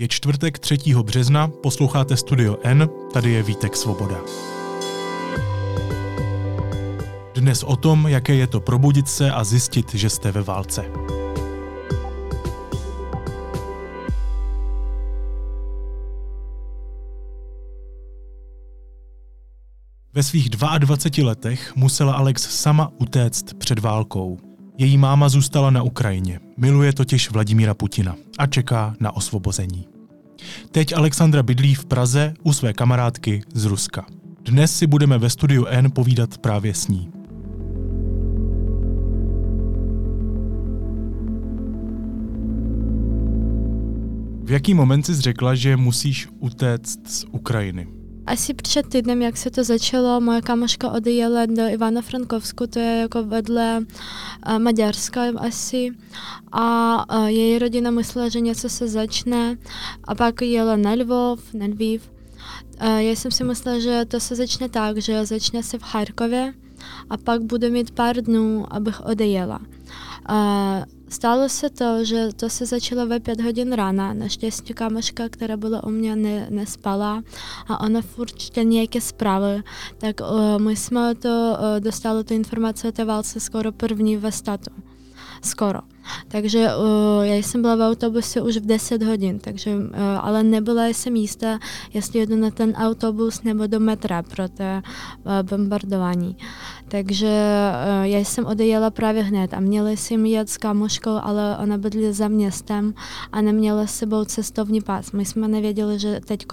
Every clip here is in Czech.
Je čtvrtek 3. března, posloucháte Studio N, tady je Vítek Svoboda. Dnes o tom, jaké je to probudit se a zjistit, že jste ve válce. Ve svých 22 letech musela Alex sama utéct před válkou. Její máma zůstala na Ukrajině, miluje totiž Vladimíra Putina a čeká na osvobození. Teď Alexandra bydlí v Praze u své kamarádky z Ruska. Dnes si budeme ve studiu N povídat právě s ní. V jaký moment jsi řekla, že musíš utéct z Ukrajiny? Asi před týdnem, jak se to začalo, moje kamoška odjela do Ivano-Frankovsku, to je jako vedle Maďarska asi. A její rodina myslela, že něco se začne a pak jela na Lvov, na Lviv. Já jsem si myslela, že to se začne tak, že začne se v Charkově a pak budu mít pár dnů, abych odejela. Stalo se to, že to se začalo ve pět hodin rána. Naštěstí kamoška, která byla u mě, ne, nespala a ona furt čte nějaké zprávy. Tak uh, my jsme to uh, dostali tu informaci o té válce skoro první ve statu. Skoro. Takže uh, já jsem byla v autobuse už v 10 hodin, takže, uh, ale nebyla jsem jistá, jestli jedu na ten autobus nebo do metra pro to uh, bombardování. Takže uh, já jsem odejela právě hned a měla jsem jet s kamoškou, ale ona bydlí za městem a neměla s sebou cestovní pás. My jsme nevěděli, že teď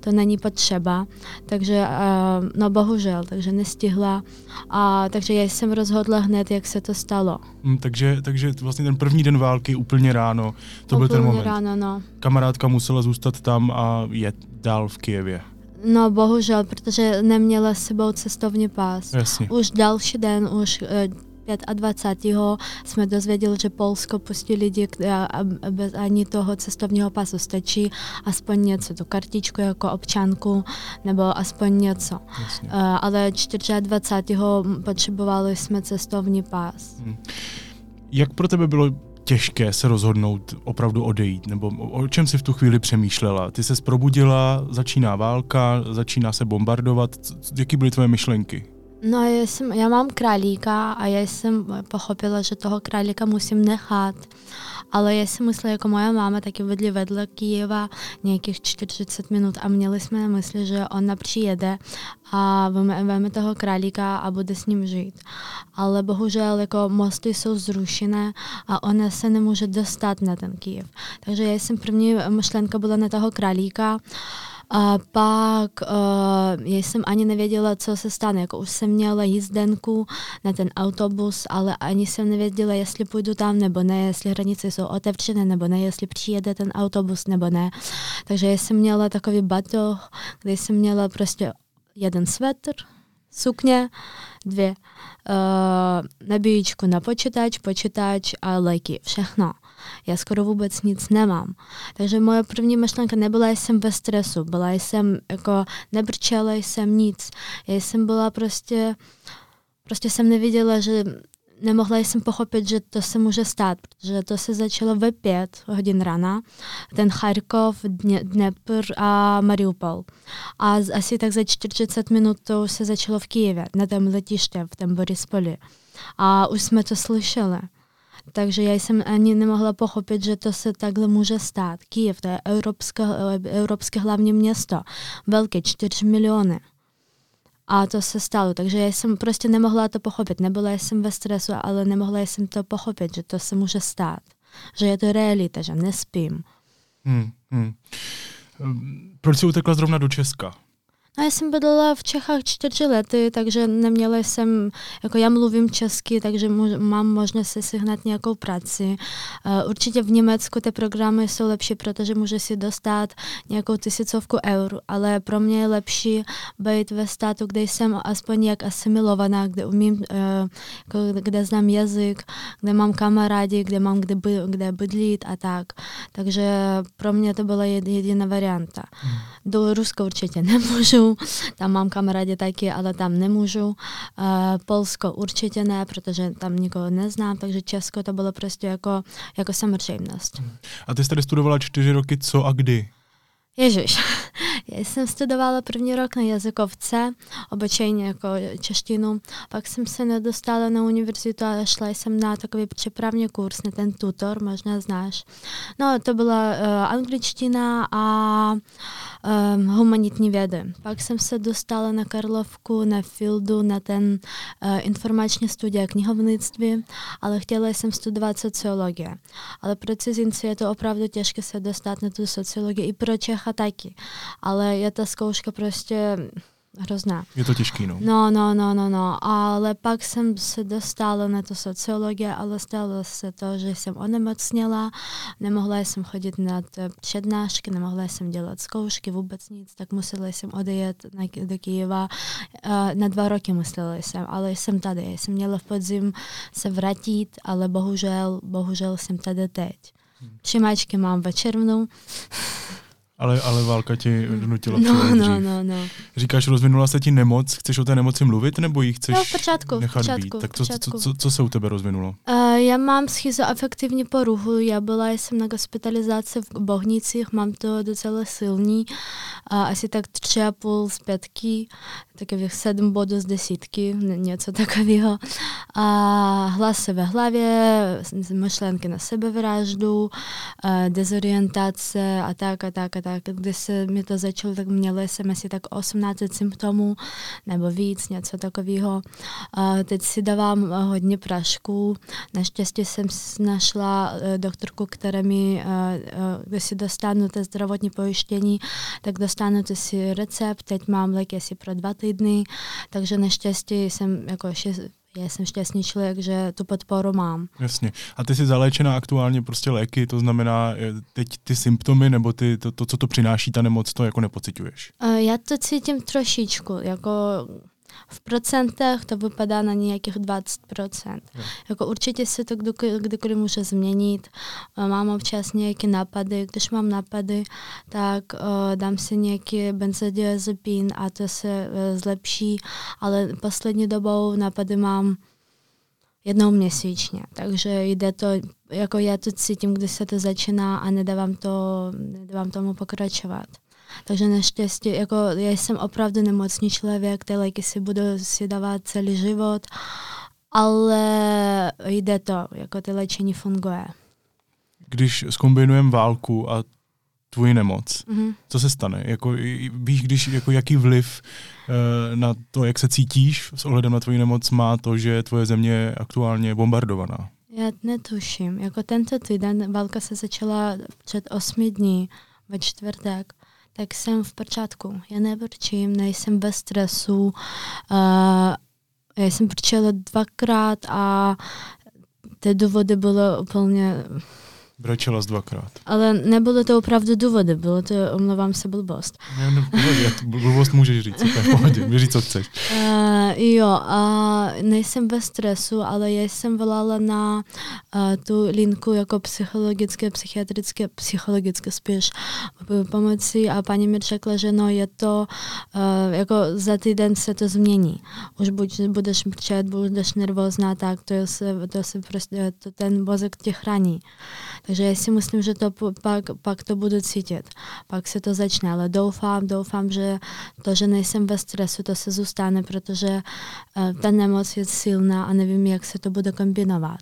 to není potřeba, takže uh, no bohužel, takže nestihla. A, takže já jsem rozhodla hned, jak se to stalo. Hmm, takže, takže vlastně ten první den války úplně ráno, to úplně byl ten moment. ráno, no. Kamarádka musela zůstat tam a jet dál v Kijevě. No bohužel, protože neměla s sebou cestovní pás. Jasně. Už další den, už uh, 25. jsme dozvěděli, že Polsko pustí lidi a bez ani toho cestovního pasu stačí aspoň něco, tu kartičku jako občanku, nebo aspoň něco. Jasně. Uh, ale 24. potřebovali jsme cestovní pás. Hmm. Jak pro tebe bylo těžké se rozhodnout opravdu odejít? Nebo o čem si v tu chvíli přemýšlela? Ty se probudila, začíná válka, začíná se bombardovat. Jaký byly tvoje myšlenky? No, já, jsem, já mám králíka a já jsem pochopila, že toho králíka musím nechat. Ale já si myslela, jako moja máma taky vedli vedle Kijeva nějakých 40 minut a měli jsme na mysli, že ona přijede a veme toho králíka a bude s ním žít. Ale bohužel jako mosty jsou zrušené a ona se nemůže dostat na ten Kijev. Takže já jsem první myšlenka byla na toho králíka a pak uh, jsem ani nevěděla, co se stane. Jako už jsem měla jízdenku na ten autobus, ale ani jsem nevěděla, jestli půjdu tam nebo ne, jestli hranice jsou otevřené nebo ne, jestli přijede ten autobus nebo ne. Takže jsem měla takový batoh, kde jsem měla prostě jeden svetr, sukně, dvě uh, nabíječku na počítač, počítač a léky, všechno. Já skoro vůbec nic nemám. Takže moje první myšlenka nebyla, jsem ve stresu, byla jsem jako, nebrčela jsem nic. Já jsem byla prostě, prostě jsem neviděla, že nemohla jsem pochopit, že to se může stát, protože to se začalo ve pět hodin rána, ten Charkov, Dnepr a Mariupol. A asi tak za 40 minut to se začalo v Kijevě, na tom letiště, v tom Borispoli. A už jsme to slyšeli. Takže já jsem ani nemohla pochopit, že to se takhle může stát. Kyjev, to je evropské, evropské hlavní město, velké, 4 miliony. A to se stalo, takže já jsem prostě nemohla to pochopit. Nebyla jsem ve stresu, ale nemohla jsem to pochopit, že to se může stát. Že je to realita, že nespím. Hmm, hmm. Proč jsi utekla zrovna do Česka? No, já jsem bydlela v Čechách čtyři lety, takže neměla jsem, jako já mluvím česky, takže mám možnost si sehnat nějakou práci. Určitě v Německu ty programy jsou lepší, protože může si dostat nějakou tisícovku eur, ale pro mě je lepší být ve státu, kde jsem aspoň jak asimilovaná, kde umím, jako kde znám jazyk, kde mám kamarády, kde mám kde, by, kde bydlit a tak. Takže pro mě to byla jediná varianta. Hmm. Do Ruska určitě nemůžu, Tam mám kamarády taky, ale tam nemůžu. Uh, Polsko určitě ne, protože tam nikoho neznám, takže Česko to bylo prostě jako, jako samozřejmost. A ty jsi tady studovala čtyři roky, co a kdy? Ježiš, já jsem studovala první rok na jazykovce, obyčejně jako češtinu, pak jsem se nedostala na univerzitu a šla jsem na takový přepravní kurz, na ten tutor, možná znáš. No, to byla uh, angličtina a um, humanitní vědy. Pak jsem se dostala na Karlovku, na Fieldu, na ten uh, informační studia knihovnictví, ale chtěla jsem studovat sociologii. Ale pro cizince je to opravdu těžké se dostat na tu sociologii i pro Čecha taky. Ale je ta zkouška prostě hrozná. Je to těžký, no. No, no, no, no, no. Ale pak jsem se dostala na tu sociologii, ale stalo se to, že jsem onemocněla, nemohla jsem chodit na přednášky, nemohla jsem dělat zkoušky, vůbec nic, tak musela jsem odejít na, do Kyjeva. Na dva roky musela jsem, ale jsem tady. Jsem měla v podzim se vrátit, ale bohužel, bohužel jsem tady teď. Tři mačky mám ve červnu. Ale, ale válka ti donutila no, no, no, no. Říkáš, rozvinula se ti nemoc, chceš o té nemoci mluvit, nebo ji chceš no, v počátku, nechat v počátku, být? Tak co, co, co, co se u tebe rozvinulo? Uh, já mám schizoafektivní poruchu, já byla jsem na hospitalizaci v Bohnicích, mám to docela silný, uh, asi tak tři a půl z pětky, takových sedm bodů z desítky, něco takového. A hlasy ve hlavě, myšlenky na sebevraždu, uh, dezorientace a tak a tak a tak. Když se mi to začalo, tak měla jsem asi tak 18 symptomů nebo víc, něco takového. Teď si dávám hodně prašku. Naštěstí jsem našla uh, doktorku, která mi, když si dostanu to zdravotní pojištění, tak dostanu to si recept. Teď mám léky asi pro dva týdny, takže naštěstí jsem jako já jsem šťastný člověk, že tu podporu mám. Jasně. A ty jsi zaléčená aktuálně prostě léky, to znamená, eh, teď ty symptomy nebo ty, to, to co to přináší ta nemoc, to jako nepociťuješ? Já to cítím trošičku, jako v procentech to vypadá na nějakých 20%. Jo. Jako určitě se to kdykoliv, kdykoliv může změnit. Mám občas nějaké nápady. Když mám nápady, tak uh, dám si nějaký benzodiazepin a to se uh, zlepší, ale poslední dobou nápady mám jednou měsíčně, takže jde to, jako já to cítím, když se to začíná a nedávám, to, nedávám tomu pokračovat. Takže naštěstí, jako já jsem opravdu nemocný člověk, ty léky si budu si dávat celý život, ale jde to, jako ty léčení funguje. Když skombinujeme válku a tvoji nemoc, mm-hmm. co se stane? Jako, víš, když, jako jaký vliv uh, na to, jak se cítíš s ohledem na tvoji nemoc, má to, že tvoje země je aktuálně bombardovaná? Já netuším. Jako tento týden válka se začala před osmi dní ve čtvrtek tak jsem v pořádku. Já nevrčím, nejsem bez stresu. Uh, já jsem vrčela dvakrát a ty důvody byly úplně Brečela z dvakrát. Ale nebylo to opravdu důvody, bylo to, omlouvám se, blbost. Ne, ne, pohodě, blbost můžeš říct, to je v pohodě, můžeš říct, co chceš. Uh, jo, uh, nejsem bez stresu, ale já jsem volala na uh, tu linku jako psychologické, psychiatrické, psychologické spíš pomoci a paní mi řekla, že no je to, uh, jako za týden se to změní. Už buď budeš mrčet, budeš nervózná, tak to se, to se prostě, to ten mozek tě chrání. Takže já si myslím, že to pak, pak to budu cítit. Pak se to začne, ale doufám, doufám, že to, že nejsem ve stresu, to se zůstane, protože uh, ta nemoc je silná a nevím, jak se to bude kombinovat.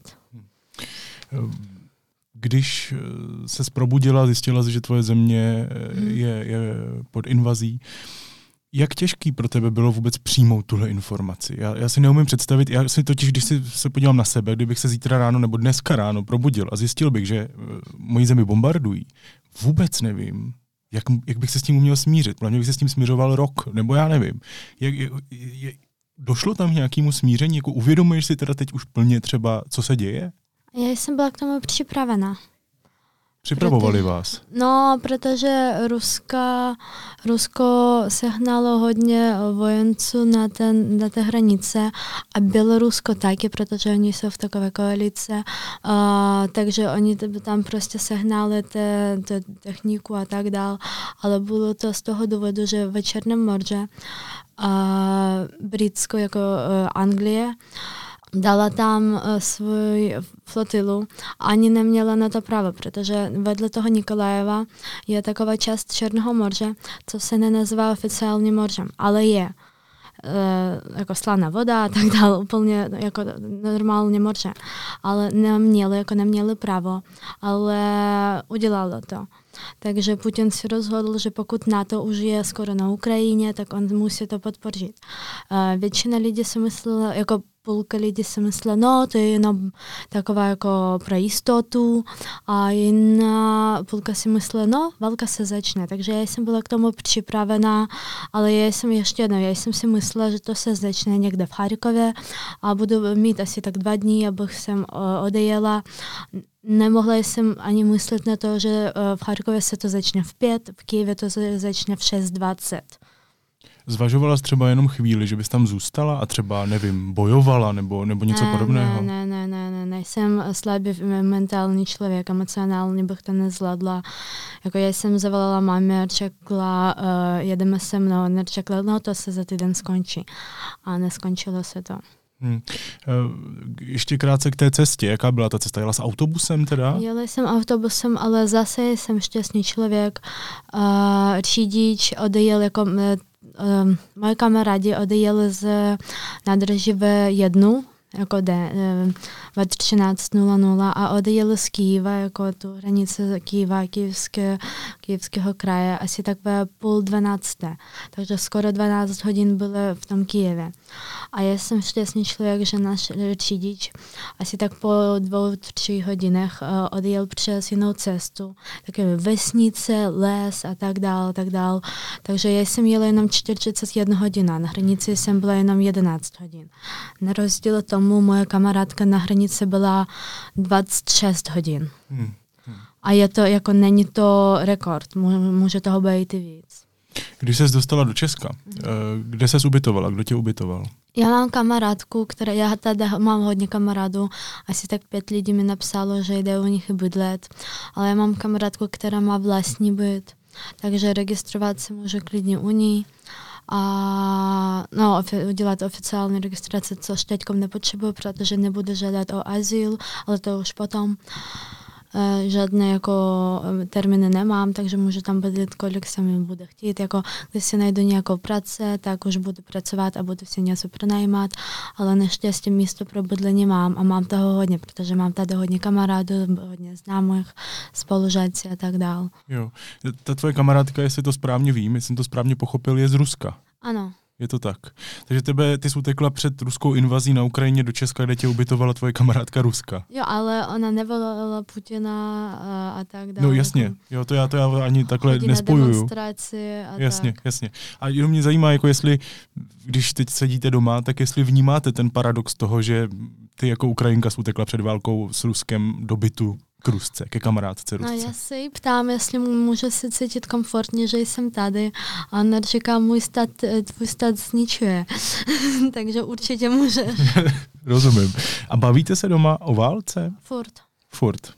Když eh, se probudila, zjistila, že tvoje země eh, hmm. je, je pod invazí, jak těžký pro tebe bylo vůbec přijmout tuhle informaci? Já, já si neumím představit, já si totiž, když si se podívám na sebe, kdybych se zítra ráno nebo dneska ráno probudil a zjistil bych, že uh, moji zemi bombardují, vůbec nevím, jak, jak bych se s tím uměl smířit. Hlavně bych se s tím smířoval rok, nebo já nevím. Jak, je, je, došlo tam nějakému smíření? Jako uvědomuješ si teda teď už plně třeba, co se děje? Já jsem byla k tomu připravena. Připravovali vás? No, protože Ruska, Rusko sehnalo hodně vojenců na, ten, na té hranice a Bělorusko taky, protože oni jsou v takové koalice, uh, takže oni tam prostě sehnali te, te techniku a tak dál, ale bylo to z toho důvodu, že ve Černém moře uh, Britsko jako uh, Anglie dala tam uh, svůj flotilu, ani neměla na to právo, protože vedle toho Nikolajeva je taková část Černého moře, co se nenazývá oficiálně mořem, ale je uh, jako slaná voda a tak dále, úplně jako normálně moře. Ale neměli, jako neměli právo, ale udělalo to. Takže Putin si rozhodl, že pokud NATO už je skoro na Ukrajině, tak on musí to podpořit. Uh, většina lidí si myslela, jako půlka lidí si myslela, no to je jenom taková jako pro jistotu a jiná půlka si myslela, no válka se začne. Takže já jsem byla k tomu připravená, ale já jsem ještě jednou, já jsem si myslela, že to se začne někde v Charkově a budu mít asi tak dva dní, abych sem odejela. Nemohla jsem ani myslet na to, že v Charkově se to začne v pět, v Kijevě to začne v 6.20. Zvažovala jsi třeba jenom chvíli, že bys tam zůstala a třeba, nevím, bojovala nebo, nebo něco ne, podobného? Ne, ne, ne, ne, ne, jsem slabý mentální člověk, emocionálně bych to nezvládla. Jako já jsem zavolala mámě a čekla, uh, jedeme se mnou, a čekla, no to se za týden skončí. A neskončilo se to. Hmm. Ještě krátce k té cestě. Jaká byla ta cesta? Jela s autobusem teda? Jela jsem autobusem, ale zase jsem šťastný člověk. Uh, řidič odejel jako um, moje kamarádi odjeli z nádraží v jednu, jako de, ve 13.00 a odjeli z Kyjeva, jako tu hranice Kyjeva, Kyjevské, Kyjevského kraje, asi tak ve půl dvanácté. Takže skoro 12 hodin byly v tom Kyjevě. A já jsem šťastný člověk, že náš řidič asi tak po dvou, tři hodinách uh, odjel přes jinou cestu, takové vesnice, les a tak dále, tak dále. Takže já jsem jela jenom 41 hodina, na hranici jsem byla jenom 11 hodin. Na rozdíl tomu moje kamarádka na hranici byla 26 hodin. Hmm. Hmm. A je to, jako není to rekord, může toho být i víc. Když ses dostala do Česka, mm. kde ses ubytovala, kdo tě ubytoval? Já mám kamarádku, která, já tady mám hodně kamarádů, asi tak pět lidí mi napsalo, že jde u nich bydlet, ale já mám kamarádku, která má vlastní byt, takže registrovat se může klidně u ní a no, udělat oficiální registraci, což teď nepotřebuji, protože nebudu žádat o azyl, ale to už potom. Uh, Eh, žádné jako eh, termíny nemám, takže můžu tam bydlet, kolik se mi bude chtít. Jako, když si najdu nějakou práci, tak už budu pracovat a budu si něco pronajímat, ale naštěstí místo pro bydlení mám a mám toho hodně, protože mám tady hodně kamarádů, hodně známých, spolužáci a tak dále. Jo, ta tvoje kamarádka, jestli to správně vím, jestli jsem to správně pochopil, je z Ruska. Ano. Je to tak. Takže tebe, ty jsi utekla před ruskou invazí na Ukrajině do Česka, kde tě ubytovala tvoje kamarádka Ruska. Jo, ale ona nevolala Putina a, a tak dále. No jasně, jako jo, to já to já ani takhle nespojuju. demonstraci a jasně, tak. jasně. A jenom mě zajímá, jako jestli, když teď sedíte doma, tak jestli vnímáte ten paradox toho, že ty jako Ukrajinka jsi utekla před válkou s Ruskem do bytu k Rusce, ke kamarádce Rusce. No já se jí ptám, jestli může se cítit komfortně, že jsem tady. A ona říká, můj stát, tvůj stát zničuje. Takže určitě může. Rozumím. A bavíte se doma o válce? Furt. Furt.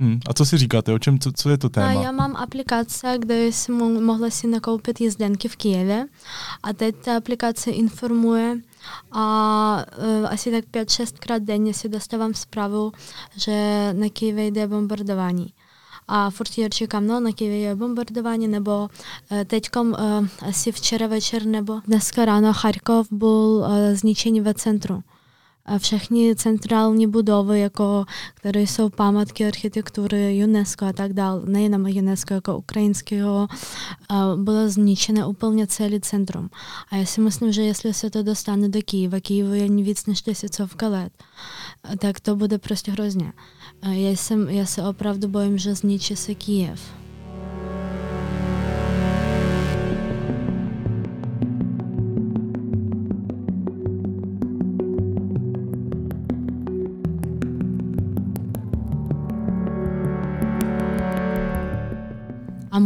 Hmm. A co si říkáte, o čem, co, co je to téma? No, já mám aplikace, kde jsem mohla si nakoupit jízdenky v Kijevě a teď ta aplikace informuje a uh, asi tak 5-6 krát denně si dostávám zprávu, že na Kijevě jde bombardování. A furt já čekám, no na Kijevě je bombardování, nebo uh, teďkom uh, asi včera večer, nebo dneska ráno Charkov byl zničený ve centru všechny centrální budovy, jako, které jsou památky architektury UNESCO a tak dále, nejenom UNESCO, jako ukrajinského, bylo zničené úplně celý centrum. A já si myslím, že jestli se to dostane do Kyjeva, Kyjevu je víc než tisícovka let, tak to bude prostě hrozně. Já, jsem, já se opravdu bojím, že zničí se Kyjev.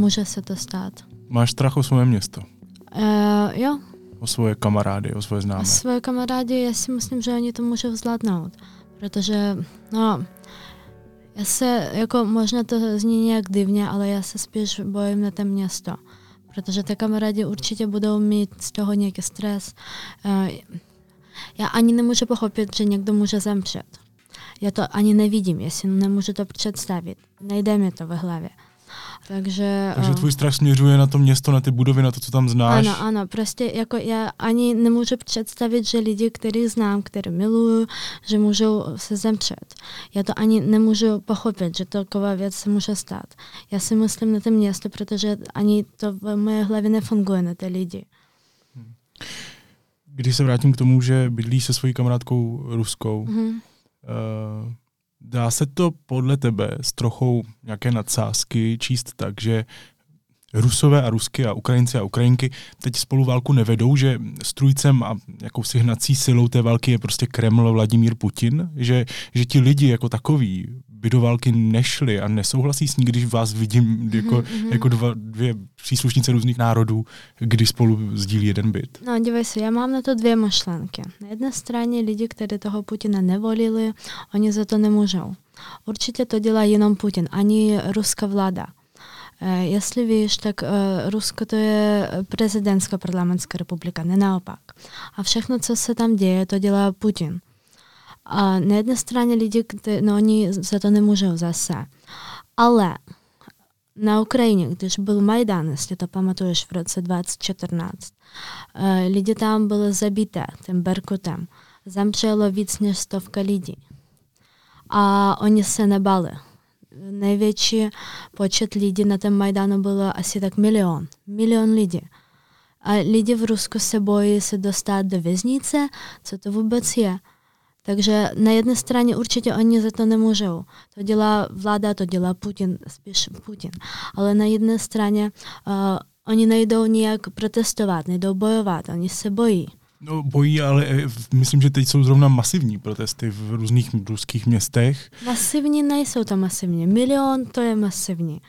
Může se to stát. Máš strach o svoje město? Uh, jo. O svoje kamarády, o svoje známé? O svoje kamarády, já si myslím, že oni to můžou zvládnout, protože no, já se, jako možná to zní nějak divně, ale já se spíš bojím na to město, protože ty kamarádi určitě budou mít z toho nějaký stres. Uh, já ani nemůžu pochopit, že někdo může zemřet. Já to ani nevidím, já si nemůžu to představit. Nejde mi to ve hlavě. Takže, Takže tvůj strach směřuje na to město, na ty budovy, na to, co tam znáš? Ano, ano, prostě jako já ani nemůžu představit, že lidi, který znám, které miluju, že můžou se zemřet. Já to ani nemůžu pochopit, že taková věc se může stát. Já si myslím na to město, protože ani to v mé hlavě nefunguje na ty lidi. Když se vrátím k tomu, že bydlí se svojí kamarádkou Ruskou, mm-hmm. uh, Dá se to podle tebe s trochou nějaké nadsázky číst tak, že Rusové a Rusky a Ukrajinci a Ukrajinky teď spolu válku nevedou, že strujcem a jakousi hnací silou té války je prostě Kreml Vladimír Putin, že, že ti lidi jako takový by do války nešli a nesouhlasí s ní, když vás vidím jako, mm-hmm. jako dva, dvě příslušnice různých národů, když spolu sdílí jeden byt. No, dívej se, já mám na to dvě myšlenky. Na jedné straně lidi, kteří toho Putina nevolili, oni za to nemůžou. Určitě to dělá jenom Putin, ani ruská vláda. E, jestli víš, tak e, Rusko to je prezidentská parlamentská republika, ne naopak. A všechno, co se tam děje, to dělá Putin. A na jedné straně lidi, no oni za to nemůžou zase. Ale na Ukrajině, když byl Majdan, jestli to pamatuješ, v roce 2014, eh, lidi tam byli zabité tím Berkutem. Zemřelo víc než stovka lidí. A oni se nebali. Největší počet lidí na tom Majdanu bylo asi tak milion. Milion lidí. A lidi v Rusku se bojí se dostat do věznice, co to vůbec je. Takže na jedné straně určitě oni za to nemůžou. To dělá vláda, to dělá Putin, spíš Putin. Ale na jedné straně uh, oni nejdou nějak protestovat, nejdou bojovat, oni se bojí. No, bojí, ale eh, myslím, že teď jsou zrovna masivní protesty v různých ruských městech. Masivní nejsou to masivní. Milion to je masivní.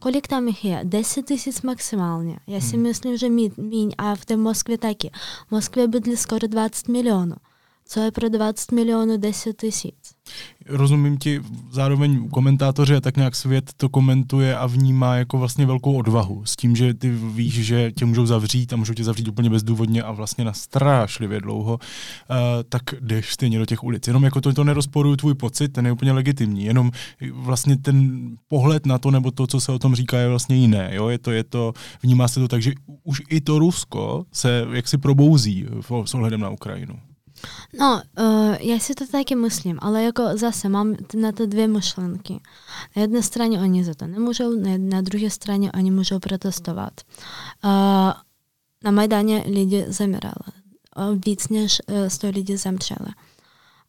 Kolik tam jich je? 10 tisíc maximálně. Já si hmm. myslím, že míň a v té Moskvě taky. V Moskvě bydlí skoro 20 milionů co je pro 20 milionů 10 tisíc. Rozumím ti, zároveň komentátoři a tak nějak svět to komentuje a vnímá jako vlastně velkou odvahu s tím, že ty víš, že tě můžou zavřít a můžou tě zavřít úplně bezdůvodně a vlastně na strašlivě dlouho, uh, tak jdeš stejně do těch ulic. Jenom jako to, to nerozporuju tvůj pocit, ten je úplně legitimní, jenom vlastně ten pohled na to nebo to, co se o tom říká, je vlastně jiné. Jo? Je to, je to, vnímá se to tak, že už i to Rusko se jaksi probouzí s ohledem na Ukrajinu. No, uh, já si to taky myslím, ale jako zase mám na to dvě myšlenky. Na jedné straně oni za to nemůžou, na, na druhé straně oni můžou protestovat. Uh, na Majdaně lidi zemírali. Uh, víc než uh, 100 lidí zemřeli.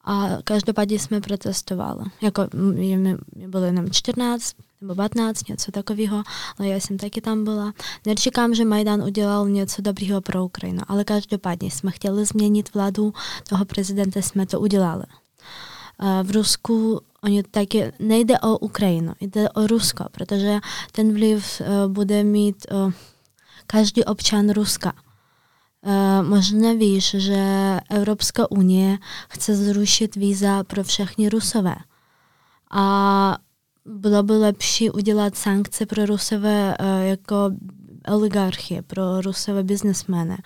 A každopádně jsme protestovali. Jako, mě bylo jenom 14, nebo 15, něco takového, ale já jsem taky tam byla. Nečekám, že Majdan udělal něco dobrého pro Ukrajinu, ale každopádně jsme chtěli změnit vládu toho prezidenta, jsme to udělali. V Rusku oni taky nejde o Ukrajinu, jde o Rusko, protože ten vliv e, bude mít e, každý občan Ruska. E, možná víš, že Evropská unie chce zrušit víza pro všechny Rusové. A bylo by lepší udělat sankce pro rusové uh, jako oligarchy, pro rusové biznesmeny,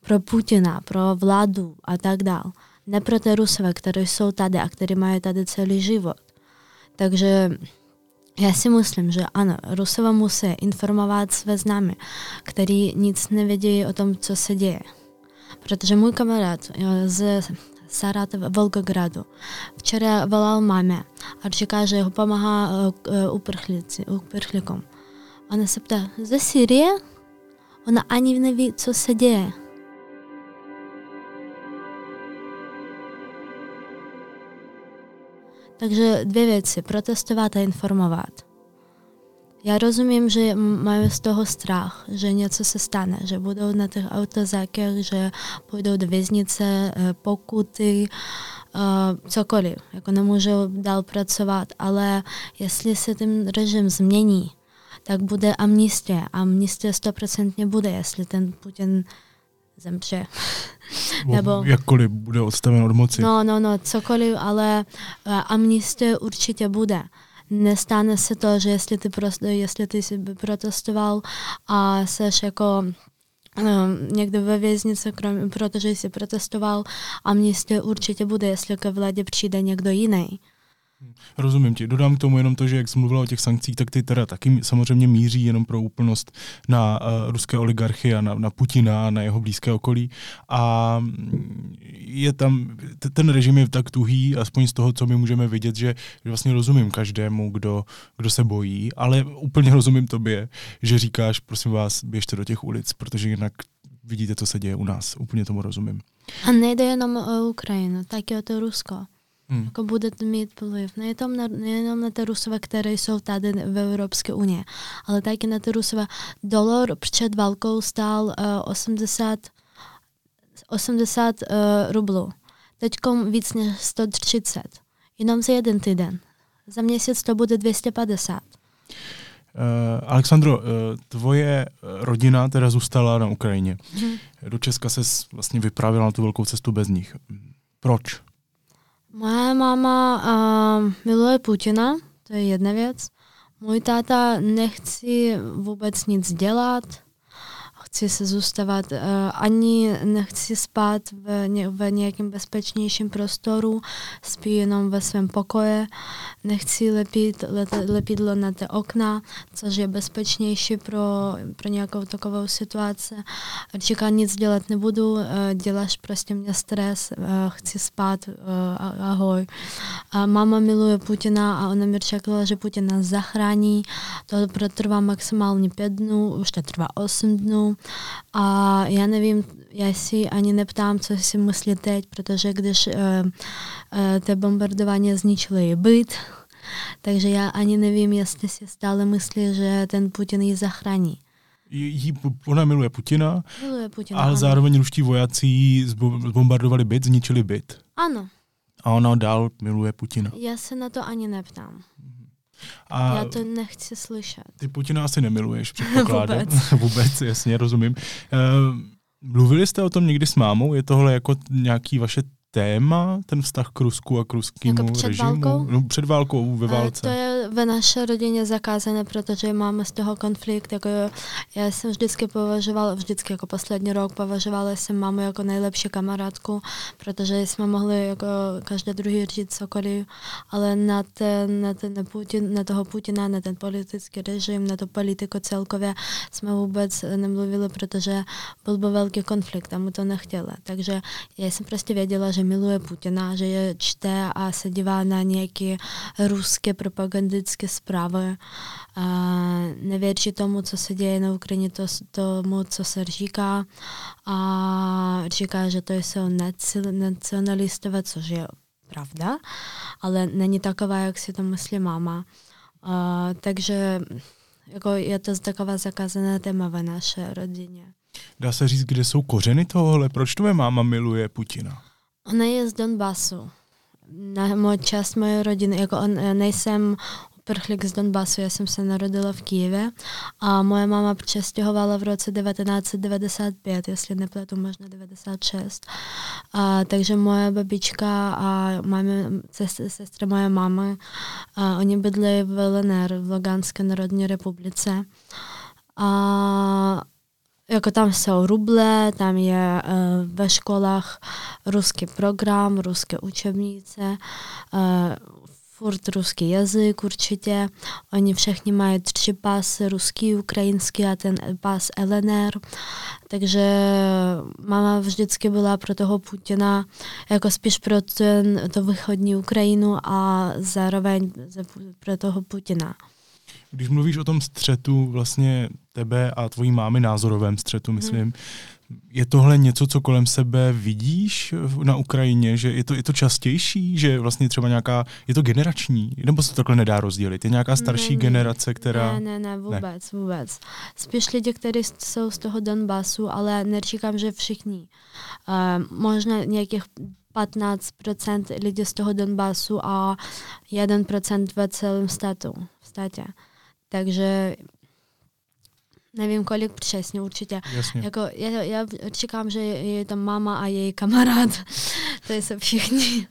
pro Putina, pro vládu a tak dále. Ne pro ty rusové, které jsou tady a které mají tady celý život. Takže já si myslím, že ano, Rusové musí informovat své známy, který nic nevědí o tom, co se děje. Protože můj kamarád z Саратова, Волгограду. Вчора волал мамі, адже каже, його допомагає уперхліком. Вона се питає, за Сирія? Вона ані не від, що се діє. Takže dvě věci, protestovat a informovat. Já rozumím, že mají z toho strach, že něco se stane, že budou na těch autozákech, že půjdou do věznice, eh, pokuty, uh, cokoliv, jako nemůžou dál pracovat, ale jestli se ten režim změní, tak bude amnistie. Amnistie stoprocentně bude, jestli ten Putin zemře. Nebo jakkoliv bude odstaven od moci. No, no, no, cokoliv, ale uh, amnistie určitě bude. Nestane se to, že jestli ty, prostě, jestli ty jsi protestoval a seš jako um, někde ve věznici, krom, protože jsi protestoval, amnistie určitě bude, jestli ke vládě přijde někdo jiný. Rozumím ti. Dodám k tomu jenom to, že jak jsi mluvila o těch sankcích, tak ty teda taky samozřejmě míří jenom pro úplnost na uh, ruské oligarchy a na, na Putina a na jeho blízké okolí. A mm, je tam, t- ten režim je tak tuhý, aspoň z toho, co my můžeme vidět, že, že vlastně rozumím každému, kdo, kdo se bojí, ale úplně rozumím tobě, že říkáš, prosím vás, běžte do těch ulic, protože jinak vidíte, co se děje u nás. Úplně tomu rozumím. A nejde jenom o Ukrajinu, taky o to Rusko. Hmm. Jako bude mít vliv nejenom na, nejenom na ty Rusové, které jsou tady v Evropské unii, ale taky na ty Rusové. Dolar před válkou stál uh, 80, 80 uh, rublů. Teď víc než 130. Jenom za jeden týden. Za měsíc to bude 250. Uh, Alexandro, uh, tvoje rodina teda zůstala na Ukrajině. Hmm. Do Česka se vlastně vypravila na tu velkou cestu bez nich. Proč? Moje máma uh, miluje Putina, to je jedna věc. Můj táta nechci vůbec nic dělat, chci se zůstávat, uh, ani nechci spát v, ně, v nějakém bezpečnějším prostoru, spí jenom ve svém pokoje, nechci lepit lepidlo na ty okna, což je bezpečnější pro, pro nějakou takovou situaci. Říká, nic dělat nebudu, uh, děláš prostě mě stres, uh, chci spát, ahoj. A mama miluje Putina a ona mi řekla, že Putin nás zachrání, to protrvá maximálně pět dnů, už to trvá osm dnů. A já nevím, já si ani neptám, co si myslí teď, protože když uh, uh, ty bombardování zničily byt, takže já ani nevím, jestli si stále myslí, že ten Putin ji zachrání. Jí, ona miluje Putina, miluje Putina ale ano. zároveň ruští vojáci zbombardovali byt, zničili byt. Ano. A ona dál miluje Putina. Já se na to ani neptám. A Já to nechci slyšet. Ty Putina asi nemiluješ, předpokládám. Vůbec. Vůbec, jasně, rozumím. Uh, mluvili jste o tom někdy s mámou? Je tohle jako nějaký vaše téma, ten vztah k Rusku a k ruskému jako před režimu? Válkou? No, před válkou, ve válce. To je ve naší rodině zakázané, protože máme z toho konflikt. Jako já jsem vždycky považovala, vždycky jako poslední rok považovala jsem mámu jako nejlepší kamarádku, protože jsme mohli jako každý druhý říct cokoliv, ale na, ten, na, ten Putin, na toho Putina, na ten politický režim, na tu politiku celkově jsme vůbec nemluvili, protože byl by velký konflikt a my to nechtěli. Takže já jsem prostě věděla, že miluje Putina, že je čte a se dívá na nějaké ruské propagandické zprávy. A nevěří tomu, co se děje na Ukrajině, to, tomu, co se říká. A říká, že to jsou nacionalistové, což je pravda, ale není taková, jak si to myslí máma. A, takže jako je to taková zakázaná téma ve naší rodině. Dá se říct, kde jsou kořeny tohohle? Proč tvoje máma miluje Putina? Ona je z Donbasu. Na můj část moje rodiny, jako on, nejsem uprchlík z Donbasu, já jsem se narodila v Kijevě a moje máma přestěhovala v roce 1995, jestli nepletu, možná 96. A, takže moje babička a máme, sestra, sestra moje mámy, a, oni bydli v LNR, v Loganské národní republice. A jako tam jsou ruble, tam je uh, ve školách ruský program, ruské učebnice, uh, furt ruský jazyk určitě. Oni všichni mají tři pasy, ruský, ukrajinský a ten pas LNR. Takže mama vždycky byla pro toho Putina, jako spíš pro ten, to východní Ukrajinu a zároveň pro toho Putina. Když mluvíš o tom střetu vlastně tebe a tvojí mámy názorovém střetu, mhm. myslím, hmm. je tohle něco, co kolem sebe vidíš na Ukrajině, že je to, je to častější, že vlastně třeba nějaká, je to generační, nebo se to takhle nedá rozdělit? Je nějaká starší ne, generace, která... Ne, ne, ne, vůbec, ne. vůbec. Spíš lidi, kteří jsou z toho Donbasu, ale neříkám, že všichni. Uh, možná nějakých 15% lidí z toho Donbasu a 1% ve celém státu, v státě. Takže Nevím, kolik přesně, určitě. Jasně. Jako, já, já čekám, že je tam máma a její kamarád. to jsou všichni.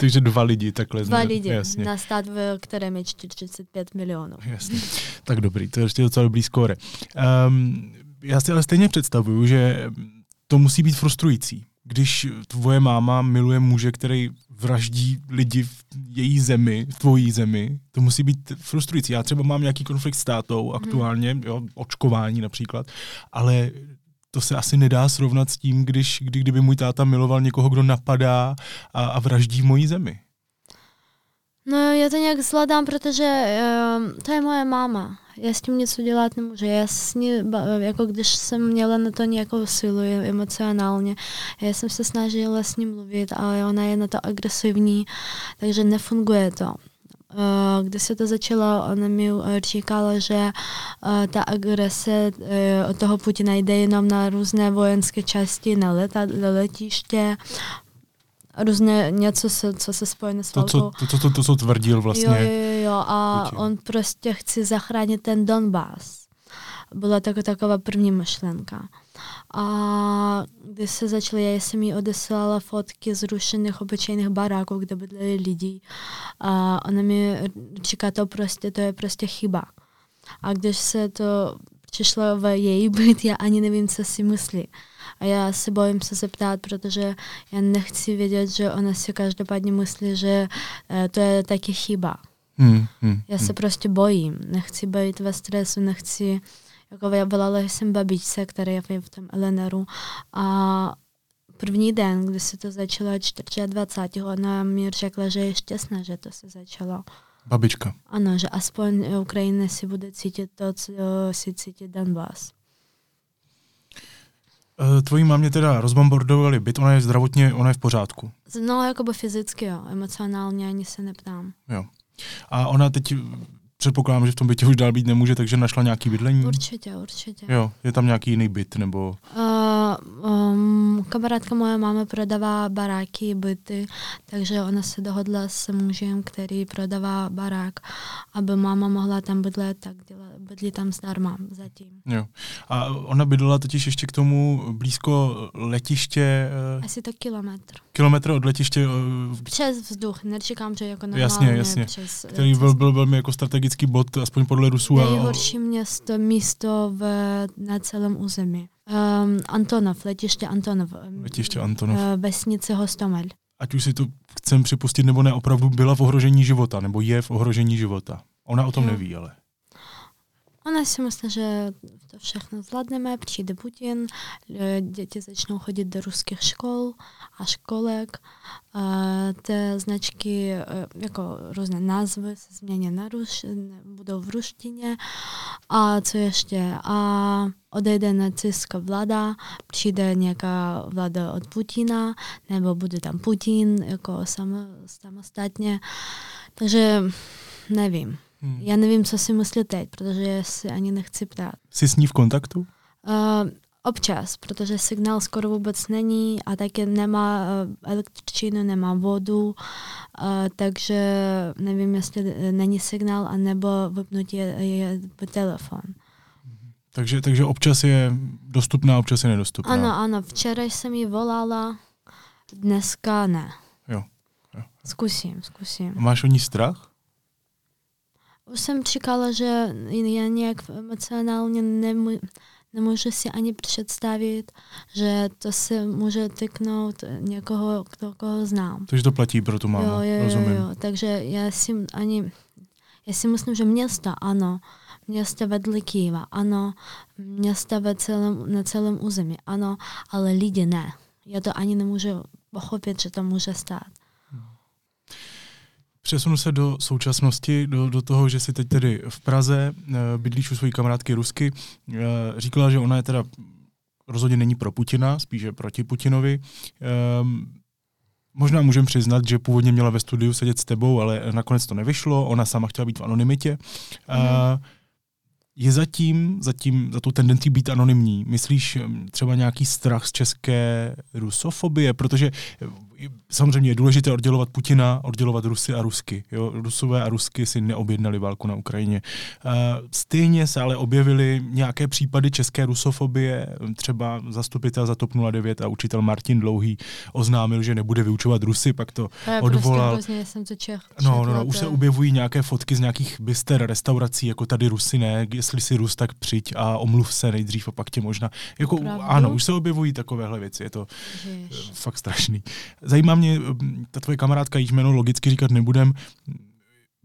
Takže dva lidi takhle. Dva zna- lidi Jasně. na stát, v kterém je 45 milionů. Jasně. Tak dobrý, to je ještě docela dobrý skóre. Um, já si ale stejně představuju, že to musí být frustrující, když tvoje máma miluje muže, který vraždí lidi v její zemi, v tvojí zemi, to musí být frustrující. Já třeba mám nějaký konflikt s tátou aktuálně, jo, očkování například, ale to se asi nedá srovnat s tím, když, kdy, kdyby můj táta miloval někoho, kdo napadá a, a vraždí v mojí zemi. No, já to nějak zvládám, protože um, to je moje máma. Já s tím nic udělat nemůžu. Já s ní, jako když jsem měla na to nějakou silu e- emocionálně, já jsem se snažila s ní mluvit, ale ona je na to agresivní, takže nefunguje to. Uh, Když se to začalo, ona mi uh, říkala, že uh, ta agrese od toho Putina jde jenom na různé vojenské části, na, leta, na letiště, různé něco, se, co se spojené s To, válkou. co, to, to, to, to, co tvrdil vlastně. Jo, jo, jo, a Putin. on prostě chce zachránit ten Donbass. Byla to taková první myšlenka. A když se začalo, já jsem jí odeslala fotky zrušených obyčejných baráků, kde bydleli lidi. A ona mi říká, to prostě, to je prostě chyba. A když se to přišlo v její byt, já ani nevím, co si myslí. A já se bojím se zeptat, protože já nechci vědět, že ona si každopádně myslí, že eh, to je taky chyba. Hmm, hmm, Já se prostě bojím, nechci být ve stresu, nechci, jako já volala jsem babičce, která je v tom LNRu a první den, kdy se to začalo 24. ona mi řekla, že je šťastná, že to se začalo. Babička. Ano, že aspoň Ukrajina si bude cítit to, co si cítí Donbass. Eh, Tvojí mámě teda rozbombardovali byt, ona je zdravotně, ona je v pořádku. No, jakoby fyzicky, jo, emocionálně ani se neptám. Jo. A ona teď předpokládám, že v tom bytě už dál být nemůže, takže našla nějaký bydlení. Určitě, určitě. Jo, je tam nějaký jiný byt, nebo... Uh, um, kamarádka moje máma prodává baráky, byty, takže ona se dohodla s mužem, který prodává barák, aby máma mohla tam bydlet, tak děla, bydlí tam zdarma zatím. Jo. A ona bydlela totiž ještě k tomu blízko letiště, eh, Asi to kilometr. kilometr od letiště, eh, Přes vzduch, neříkám, že jako normálně Jasně, jasně. přes který byl, byl velmi jako strategický bod, aspoň podle Rusů. a- Nejhorší město, místo v, na celém území. Um, Antonov, letiště Antonov. um, Letiště Antonov. uh, vesnice Hostomel. Ať už si to chcem připustit nebo ne, opravdu byla v ohrožení života, nebo je v ohrožení života. Ona o tom Jo. neví, ale. Ona si myslí, že to všechno zvládneme, přijde Putin, děti začnou chodit do ruských škol a školek. Ty značky, eh, jako různé názvy se změní na ruš, budou v ruštině. A co ještě? A odejde nacistská vláda, přijde nějaká vláda od Putina, nebo bude tam Putin jako samo, samostatně. Takže nevím. Hmm. Já nevím, co si myslí teď, protože si ani nechci ptát. Jsi s ní v kontaktu? Uh, občas, protože signál skoro vůbec není a taky nemá uh, elektřinu, nemá vodu, uh, takže nevím, jestli eh, není signál, anebo vypnutí je, je telefon. Takže, takže občas je dostupná, občas je nedostupná. Ano, ano, včera jsem ji volala, dneska ne. Jo, jo. Zkusím, zkusím. A máš o ní strach? Už jsem čekala, že já nějak emocionálně nemů- nemůžu si ani představit, že to se může tyknout někoho, kdo koho znám. Takže to platí pro tu mámu, jo, jo, rozumím. jo, jo. Takže já si ani, já si myslím, že města, ano, města vedle Kyjeva, ano, města ve celém, na celém území, ano, ale lidi ne. Já to ani nemůžu pochopit, že to může stát. Přesunu se do současnosti, do, do toho, že jsi teď tedy v Praze, eh, bydlíš u své kamarádky Rusky. Eh, Říkala, že ona je teda rozhodně není pro Putina, spíše proti Putinovi. Ehm, Možná můžeme přiznat, že původně měla ve studiu sedět s tebou, ale nakonec to nevyšlo. Ona sama chtěla být v anonymitě. A je zatím, zatím za tu tendenci být anonymní, myslíš třeba nějaký strach z české rusofobie, protože samozřejmě je důležité oddělovat Putina, oddělovat Rusy a Rusky. Jo? Rusové a Rusky si neobjednali válku na Ukrajině. Stejně se ale objevily nějaké případy české rusofobie, třeba zastupitel za TOP 09 a učitel Martin Dlouhý oznámil, že nebude vyučovat Rusy, pak to je odvolal. Prostě jsem to Čech, no, no, no, už se objevují nějaké fotky z nějakých byster, restaurací, jako tady Rusy ne, jestli si Rus, tak přijď a omluv se nejdřív a pak tě možná. Jako, ano, už se objevují takovéhle věci, je to Jež. fakt strašný. Zajímá mě, ta tvoje kamarádka, již jméno logicky říkat nebudem,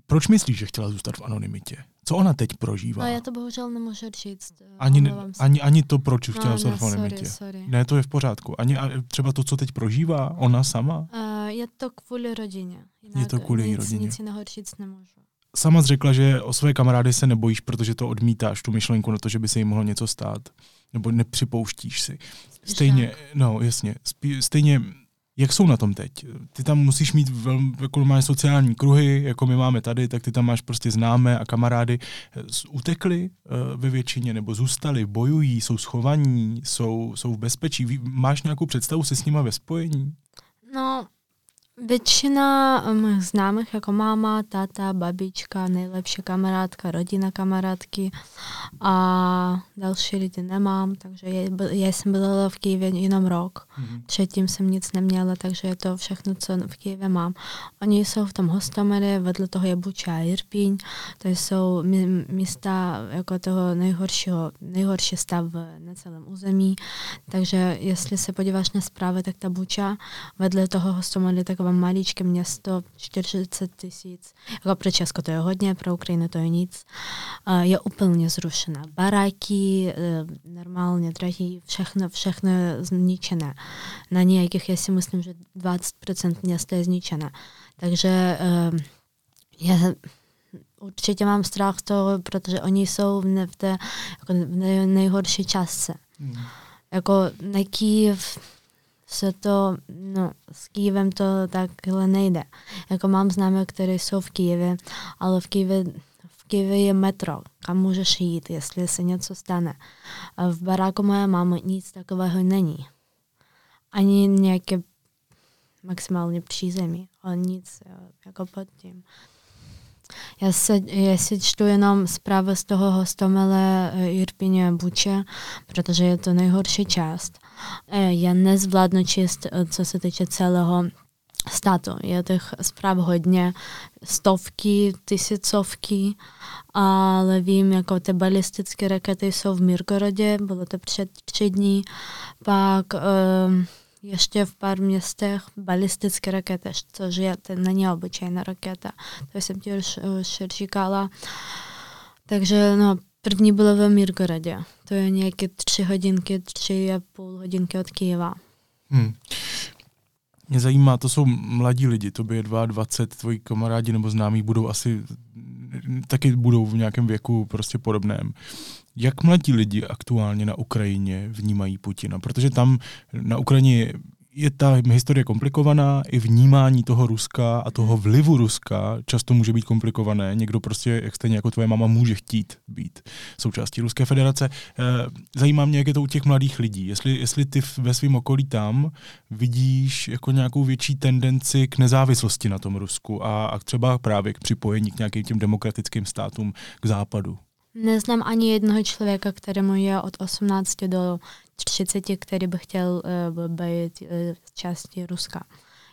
proč myslíš, že chtěla zůstat v anonymitě? Co ona teď prožívá? No, já to bohužel nemůžu říct. Ani, ani, ani to, proč no, chtěla zůstat v anonymitě. Sorry, sorry. Ne, to je v pořádku. Ani třeba to, co teď prožívá, ona sama? Uh, je to kvůli rodině. Jinak je to kvůli nic, rodině. Nic jiného říct nemůžu. Sama řekla, že o své kamarády se nebojíš, protože to odmítáš, tu myšlenku na to, že by se jim mohlo něco stát. Nebo nepřipouštíš si. Stejně, no jasně, stejně jak jsou na tom teď? Ty tam musíš mít velmi jako máš sociální kruhy, jako my máme tady, tak ty tam máš prostě známé a kamarády. Utekli uh, ve většině nebo zůstali, bojují, jsou schovaní, jsou, jsou v bezpečí. Máš nějakou představu se s nima ve spojení? No, Většina mých známých, jako máma, táta, babička, nejlepší kamarádka, rodina kamarádky a další lidi nemám, takže já, jsem byla v Kijevě jenom rok. Mm-hmm. Předtím jsem nic neměla, takže je to všechno, co v Kijevě mám. Oni jsou v tom Hostomere, vedle toho je Buča a Irpíň, to jsou místa jako toho nejhoršího, nejhorší stav na celém území, takže jestli se podíváš na zprávy, tak ta Buča vedle toho Hostomere taková maličké město, 40 tisíc. Jako pro Česko to je hodně, pro Ukrajinu to je nic. Je úplně zrušená. Baráky, e, normálně drahý, všechno, všechno zničené. Na nějakých, já si myslím, že 20% města je zničené. Takže e, já určitě mám strach toho, protože oni jsou v, v té jako nejhorší částce. Hmm. Jako na Kyiv, se to, no, s Kijevem to takhle nejde. Jako mám známé, které jsou v Kijevě, ale v Kijevě, v Kijevě je metro, kam můžeš jít, jestli se něco stane. V baráku moje mámy nic takového není. Ani nějaké maximálně přízemí, ale nic jako pod tím. Já, se, já si čtu jenom zprávy z toho hostomele Irpině Buče, protože je to nejhorší část. E, já nezvládnu číst, e, co se týče celého státu. Je těch zpráv hodně, stovky, tisícovky, ale vím, jako ty balistické rakety jsou v Mirgorodě, bylo to před tři dní, pak um, ještě v pár městech balistické rakety, což je, to není obyčejná raketa, to jsem ti už, už říkala. Takže no, první bylo ve Mirgoradě, to je nějaké tři hodinky, tři a půl hodinky od Kyjeva. Hmm. Mě zajímá, to jsou mladí lidi, to by je 22, tvoji kamarádi nebo známí budou asi, taky budou v nějakém věku prostě podobném. Jak mladí lidi aktuálně na Ukrajině vnímají Putina? Protože tam na Ukrajině je ta historie komplikovaná, i vnímání toho Ruska a toho vlivu Ruska často může být komplikované. Někdo prostě, jak stejně jako tvoje mama, může chtít být součástí Ruské federace. Eh, zajímá mě, jak je to u těch mladých lidí. Jestli, jestli ty ve svém okolí tam vidíš jako nějakou větší tendenci k nezávislosti na tom Rusku a, a třeba právě k připojení k nějakým těm demokratickým státům k západu. Neznám ani jednoho člověka, kterému je od 18 do 30, který by chtěl uh, být uh, částí Ruska.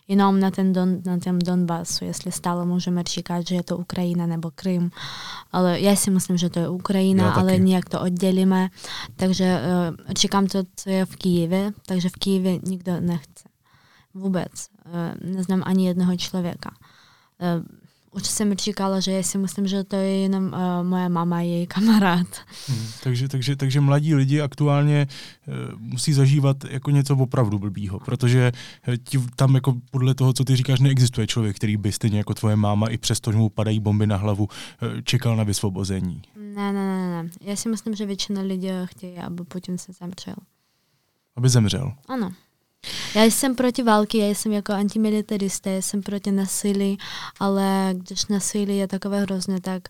Jenom na, ten don, na tom Donbasu, jestli stále můžeme říkat, že je to Ukrajina nebo Krym. Ale já si myslím, že to je Ukrajina, ale nějak to oddělíme. Takže uh, říkám to, co je v Kijevě, takže v Kijevě nikdo nechce. Vůbec. Uh, neznám ani jednoho člověka. Uh, už jsem říkala, že já si myslím, že to je jenom uh, moje mama a její kamarád. Hmm, takže, takže, takže mladí lidi aktuálně uh, musí zažívat jako něco opravdu blbýho, protože uh, ti, tam jako podle toho, co ty říkáš, neexistuje člověk, který by stejně jako tvoje máma i přesto, že mu padají bomby na hlavu, uh, čekal na vysvobození. Ne, ne, ne, ne. Já si myslím, že většina lidí chtějí, aby Putin se zemřel. Aby zemřel? Ano. Já jsem proti války, já jsem jako antimilitarista, já jsem proti nasilí, ale když nasilí je takové hrozné, tak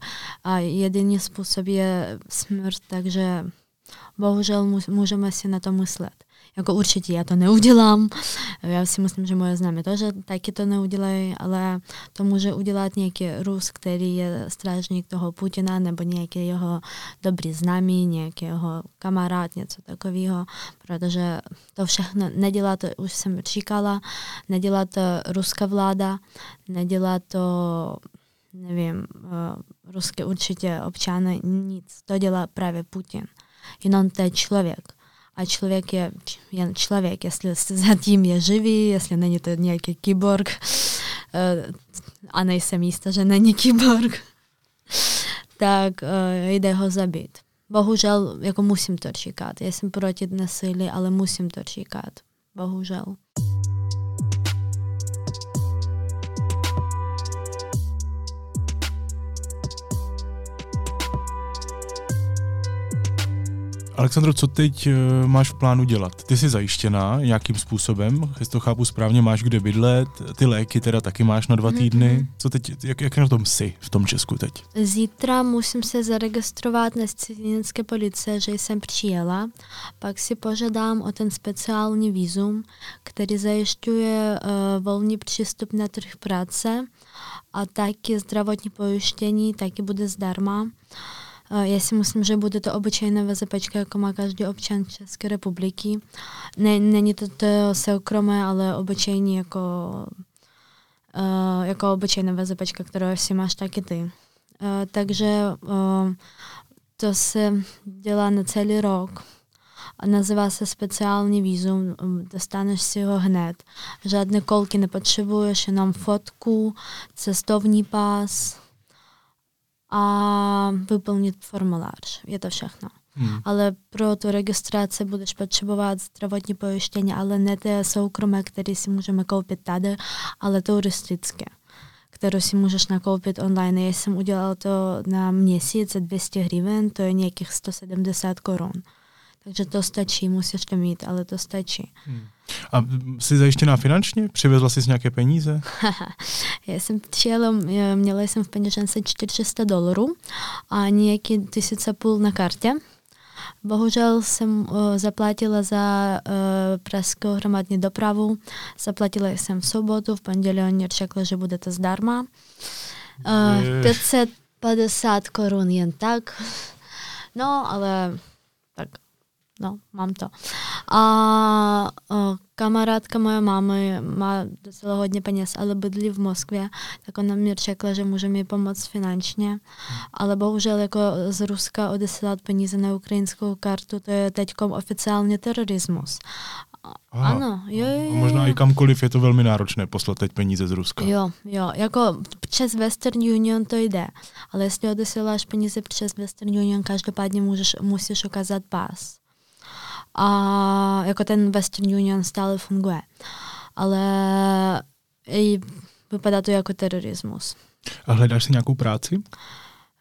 a jediný způsob je smrt, takže bohužel můžeme si na to myslet. Jako určitě já to neudělám. Já si myslím, že moje známé že taky to neudělají, ale to může udělat nějaký Rus, který je strážník toho Putina, nebo nějaký jeho dobrý známý, nějaký jeho kamarád, něco takového, protože to všechno nedělá to, už jsem říkala, nedělá to ruská vláda, nedělá to nevím, uh, ruské určitě občany, nic. To dělá právě Putin. Jenom je člověk a člověk je jen člověk, jestli zatím je živý, jestli není to nějaký kyborg, eh, a nejsem jistá, že není kyborg, tak eh, jde ho zabít. Bohužel, jako musím to říkat. Já jsem proti násilí, ale musím to říkat. Bohužel. Alexandro, co teď uh, máš v plánu dělat? Ty jsi zajištěná nějakým způsobem, jestli to chápu správně, máš kde bydlet, ty léky teda taky máš na dva mhm. týdny. Mm-hmm. Co teď, jak, jak na tom jsi v tom Česku teď? Zítra musím se zaregistrovat na cizinecké policie, že jsem přijela, pak si požádám o ten speciální výzum, který zajišťuje uh, volný přístup na trh práce a taky zdravotní pojištění, taky bude zdarma. Uh, já si myslím, že bude to obyčejné VZP, jako má každý občan České republiky. Ne, není to, to soukromé, ale obyčejní jako, uh, jako obyčejné VZP, které si máš taky ty. Uh, takže to se dělá na celý rok. A nazývá se speciální výzum, dostaneš si ho hned. Žádné kolky nepotřebuješ, jenom fotku, cestovní pás, a vyplnit formulář. Je to všechno. Hmm. Ale pro tu registraci budeš potřebovat zdravotní pojištění, ale ne ty soukromé, které si můžeme koupit tady, ale turistické, kterou si můžeš nakoupit online. Já jsem udělal to na měsíc za 200 hryven, to je nějakých 170 korun. Takže to stačí, musíš to mít, ale to stačí. Hmm. A jsi zajištěná finančně? Přivezla jsi nějaké peníze? Já jsem přijela, měla jsem v peněžence 400 dolarů a nějaký tisíce půl na kartě. Bohužel jsem uh, zaplatila za uh, pražskou hromadní dopravu. Zaplatila jsem v sobotu, v pondělí oni řekli, že bude to zdarma. Uh, 550 korun jen tak. No, ale tak no, mám to. A a kamarádka moja mámy má docela hodně peněz, ale bydlí v Moskvě, tak ona mi řekla, že může mi pomoct finančně, ale bohužel jako z Ruska odesílat peníze na ukrajinskou kartu, to je teď oficiálně terorismus. Aha. Ano, jo, jo, jo. Možná i kamkoliv je to velmi náročné poslat teď peníze z Ruska. Jo, jo, jako přes Western Union to jde, ale jestli odesíláš peníze přes Western Union, každopádně můžeš, musíš ukázat pás a jako ten Western Union stále funguje. Ale i vypadá to jako terorismus. A hledáš si nějakou práci?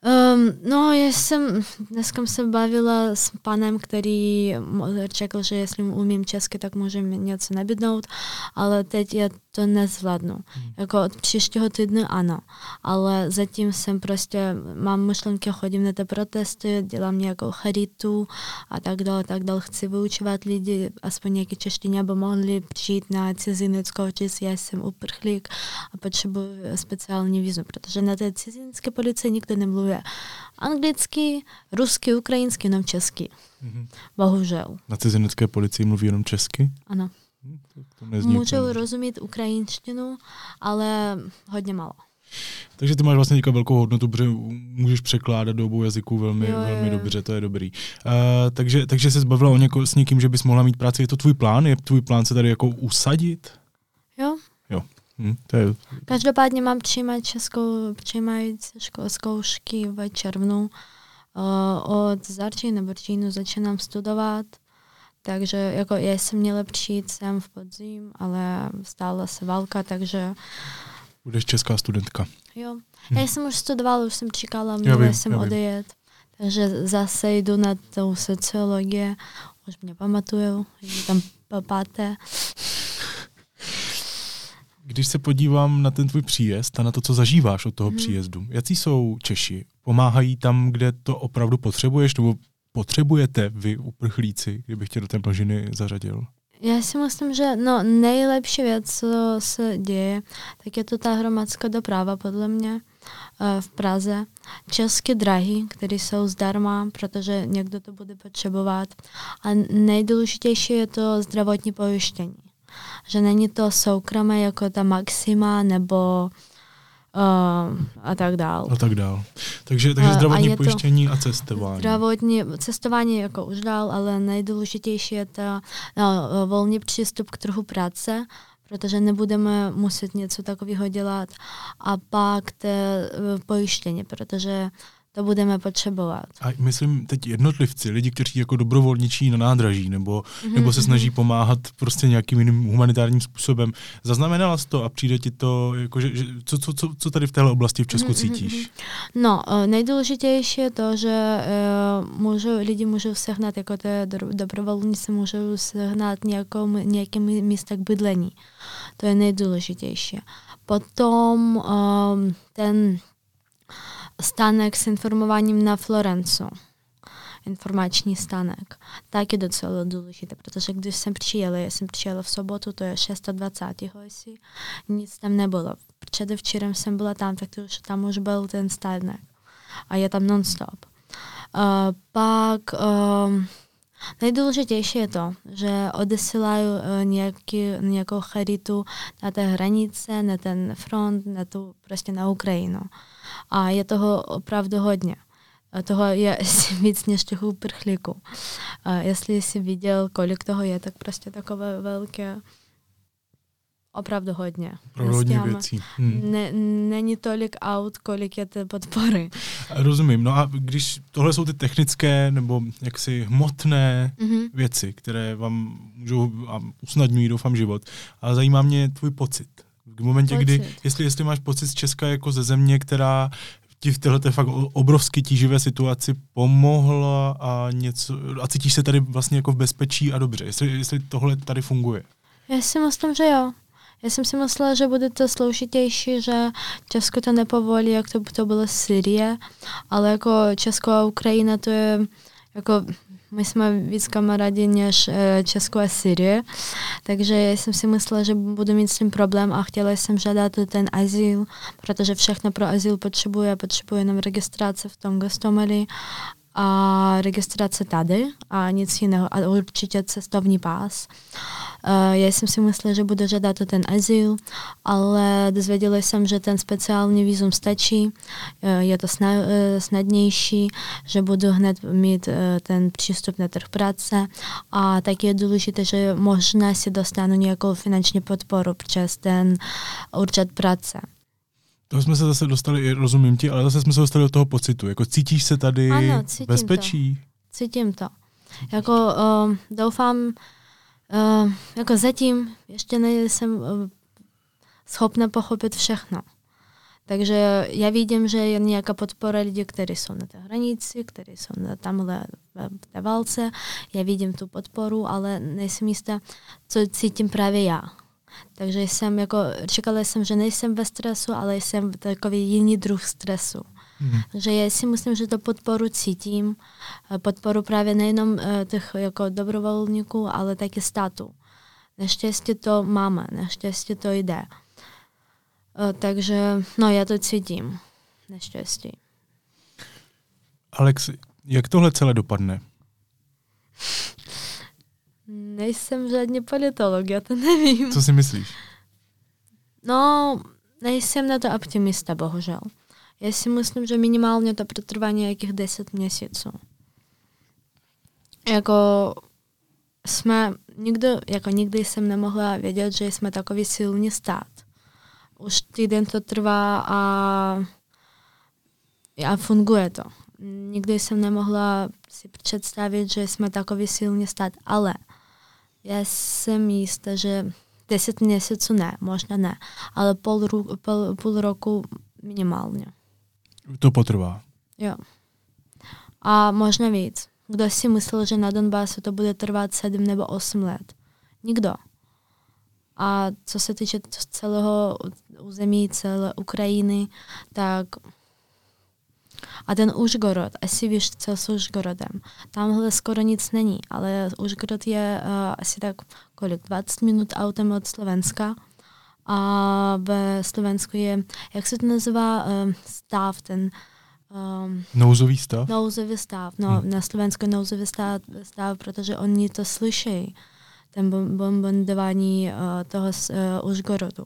Um, no, já jsem dneska se bavila s panem, který řekl, že jestli umím česky, tak může mi něco nabídnout, ale teď já to nezvládnu. Hmm. Jako od příštího týdne ano, ale zatím jsem prostě, mám myšlenky, chodím na ty protesty, dělám nějakou charitu a tak dále, tak dále. Chci vyučovat lidi, aspoň nějaké češtině, aby mohli přijít na cizineckou čist, já jsem uprchlík a potřebuji speciální vízu, protože na té cizinecké policii nikdo nemluví anglicky, rusky, ukrajinsky, jenom česky. Mm-hmm. Bohužel. Na cizinecké policii mluví jenom česky? Ano. Můžou rozumět ukrajinštinu, ale hodně málo. Takže ty máš vlastně teďka velkou hodnotu, protože můžeš překládat do obou jazyků velmi, jo, velmi jo. dobře, to je dobrý. Uh, takže, takže se zbavila o něko, s někým, že bys mohla mít práci. Je to tvůj plán? Je tvůj plán se tady jako usadit? Jo. Jo. Hm, to je... Každopádně mám přijímat českou, přijímající zkoušky v červnu. Uh, od září nebo říjnu začínám studovat. Takže jako já jsem měla přijít sem v podzim, ale stála se válka, takže... Budeš česká studentka. Jo. Hm. Já jsem už studovala, už jsem čekala, měla já jsem odejet. Takže zase jdu na tou sociologii, už mě pamatuju, že tam papáte. Když se podívám na ten tvůj příjezd a na to, co zažíváš od toho hmm. příjezdu, jaký jsou Češi? Pomáhají tam, kde to opravdu potřebuješ, nebo potřebujete vy uprchlíci, kdybych tě do té mlžiny zařadil? Já si myslím, že no, nejlepší věc, co se děje, tak je to ta hromadská doprava, podle mě, eh, v Praze. České drahy, které jsou zdarma, protože někdo to bude potřebovat. A nejdůležitější je to zdravotní pojištění. Že není to soukromé jako ta Maxima nebo uh, a tak dál. A tak dál. Takže, takže zdravotní a pojištění a cestování. Zdravotní, cestování jako už dál, ale nejdůležitější je to no, volný přístup k trhu práce, protože nebudeme muset něco takového dělat. A pak to pojištění, protože to budeme potřebovat. A myslím teď jednotlivci, lidi, kteří jako dobrovolničí na nádraží nebo, mm-hmm. nebo se snaží pomáhat prostě nějakým jiným humanitárním způsobem. Zaznamenala jsi to a přijde ti to, jako, že, že, co, co, co, co tady v téhle oblasti v Česku mm-hmm. cítíš? No, eh, nejdůležitější je to, že uh, můžu, lidi můžou sehnat, jako to dobrovolníci můžou sehnat nějakou, nějaké místo k bydlení. To je nejdůležitější. Potom um, ten stanek s informowaniem na Florencu. Informační stanek. Tak je docela důležité, protože když jsem přijela, já jsem přijela v sobotu, to je 26. jestli nic tam nebylo. Předevčírem jsem byla tam, už, tam už byl ten stanek. A je tam non-stop. Uh, pak uh, Nejdůležitější je to, že odesílají uh, nějaký, nějakou charitu na té hranice, na ten front, na tu, prostě na Ukrajinu. A je toho opravdu hodně. Toho je víc než těch uprchlíků. A jestli jsi viděl, kolik toho je, tak prostě takové velké opravdu hodně. Hodně věcí. Hmm. Ne, není tolik aut, kolik je té podpory. Rozumím. No a když tohle jsou ty technické nebo jaksi hmotné mm-hmm. věci, které vám můžou a usnadňují, doufám, život, ale zajímá mě tvůj pocit. V momentě, pocit. kdy, jestli, jestli máš pocit z Česka jako ze země, která ti v této fakt obrovsky tíživé situaci pomohla a něco, a cítíš se tady vlastně jako v bezpečí a dobře, jestli, jestli tohle tady funguje. Já si myslím, že jo. Já jsem si myslela, že bude to složitější, že Česko to nepovolí, jak to, to bylo Syrie, ale jako Česko a Ukrajina to je jako my jsme víc kamarádi než e, Česko a Syrie, takže jsem si myslela, že budu mít s tím problém a chtěla jsem žádat ten azyl, protože všechno pro azyl potřebuje, potřebuje jenom registrace v tom Gostomeli a registrace tady a nic jiného a určitě cestovní pás. Uh, já jsem si myslela, že budu žádat ten azyl, ale dozvěděla jsem, že ten speciální vízum stačí, uh, je to uh, snadnější, že budu hned mít ten přístup na trh práce a tak je důležité, že možná si dostanu nějakou finanční podporu přes ten úřad práce. To jsme se zase dostali, rozumím ti, ale zase jsme se dostali do toho pocitu. Jako cítíš se tady ano, cítím bezpečí? To. Cítím to. Jako uh, doufám, uh, jako zatím ještě nejsem uh, schopna pochopit všechno. Takže já vidím, že je nějaká podpora lidí, kteří jsou na té hranici, kteří jsou na tamhle v té válce. Já vidím tu podporu, ale nejsem jistá, co cítím právě já. Takže jsem jako, čekala jsem, že nejsem ve stresu, ale jsem takový jiný druh stresu. Mm. Takže já si myslím, že to podporu cítím, podporu právě nejenom eh, těch jako dobrovolníků, ale taky státu. Naštěstí to máme, naštěstí to jde. Eh, takže no, já to cítím, naštěstí. Alex, jak tohle celé dopadne? Nejsem žádný politolog, já to nevím. Co si myslíš? No, nejsem na to optimista, bohužel. Já si myslím, že minimálně to protrvá nějakých 10 měsíců. Jako jsme, nikdo, jako nikdy jsem nemohla vědět, že jsme takový silný stát. Už týden to trvá a, a funguje to. Nikdy jsem nemohla si představit, že jsme takový silný stát, ale já jsem jistá, že 10 měsíců ne, možná ne, ale půl, půl, půl roku minimálně. To potrvá. Jo. A možná víc. Kdo si myslel, že na Donbasu to bude trvat 7 nebo 8 let? Nikdo. A co se týče celého území, celé Ukrajiny, tak a ten Užgorod, asi víš, co s Užgorodem. Tamhle skoro nic není, ale Užgorod je uh, asi tak kolik, 20 minut autem od Slovenska. A ve Slovensku je, jak se to nazývá, uh, stav, ten Um, nouzový stav? Nouzový stav. No, hmm. na Slovensku je nouzový stav, stav, protože oni to slyší, ten bombardování uh, toho uh, Užgorodu.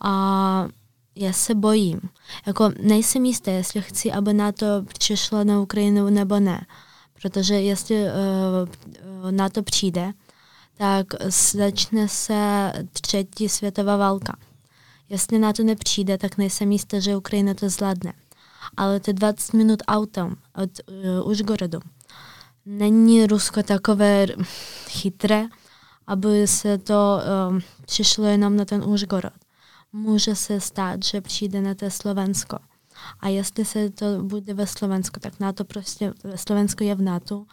A já se bojím. Jako nejsem jistá, jestli chci, aby na to přišlo na Ukrajinu nebo ne. Protože jestli uh, na to přijde, tak začne se třetí světová válka. Jestli na to nepřijde, tak nejsem jistá, že Ukrajina to zvládne. Ale ty 20 minut autem od uh, Užgorodu není Rusko takové chytré, aby se to um, přišlo jenom na ten Užgorod může se stát, že přijde na to Slovensko. A jestli se to bude ve Slovensku, tak NATO prostě, Slovensko je v NATO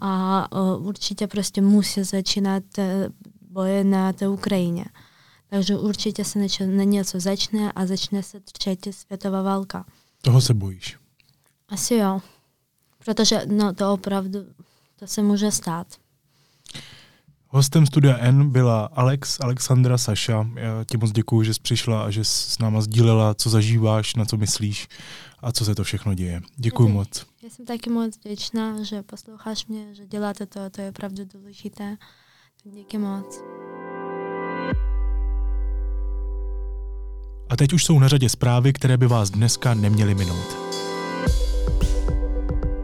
a uh, určitě prostě musí začínat uh, boje na té Ukrajině. Takže určitě se něco, na něco začne a začne se třetí světová válka. Toho se bojíš? Asi jo. Protože no, to opravdu, to se může stát. Hostem Studia N byla Alex, Alexandra Saša. Já ti moc děkuji, že jsi přišla a že jsi s náma sdílela, co zažíváš, na co myslíš a co se to všechno děje. Děkuji já moc. Já jsem taky moc vděčná, že posloucháš mě, že děláte to, to je opravdu důležité. Díky moc. A teď už jsou na řadě zprávy, které by vás dneska neměly minout.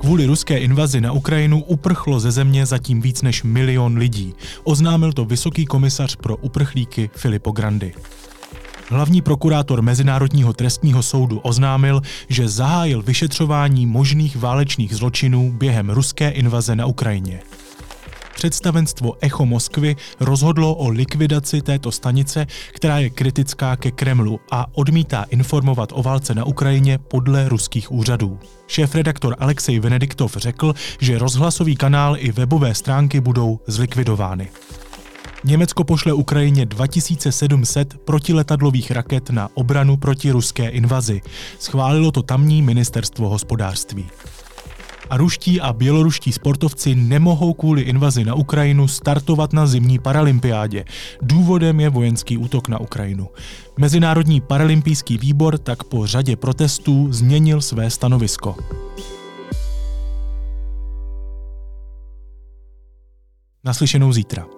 Kvůli ruské invazi na Ukrajinu uprchlo ze země zatím víc než milion lidí. Oznámil to vysoký komisař pro uprchlíky Filippo Grandi. Hlavní prokurátor Mezinárodního trestního soudu oznámil, že zahájil vyšetřování možných válečných zločinů během ruské invaze na Ukrajině představenstvo Echo Moskvy rozhodlo o likvidaci této stanice, která je kritická ke Kremlu a odmítá informovat o válce na Ukrajině podle ruských úřadů. Šéf-redaktor Alexej Venediktov řekl, že rozhlasový kanál i webové stránky budou zlikvidovány. Německo pošle Ukrajině 2700 protiletadlových raket na obranu proti ruské invazi. Schválilo to tamní ministerstvo hospodářství a ruští a běloruští sportovci nemohou kvůli invazi na Ukrajinu startovat na zimní paralympiádě. Důvodem je vojenský útok na Ukrajinu. Mezinárodní paralympijský výbor tak po řadě protestů změnil své stanovisko. Naslyšenou zítra.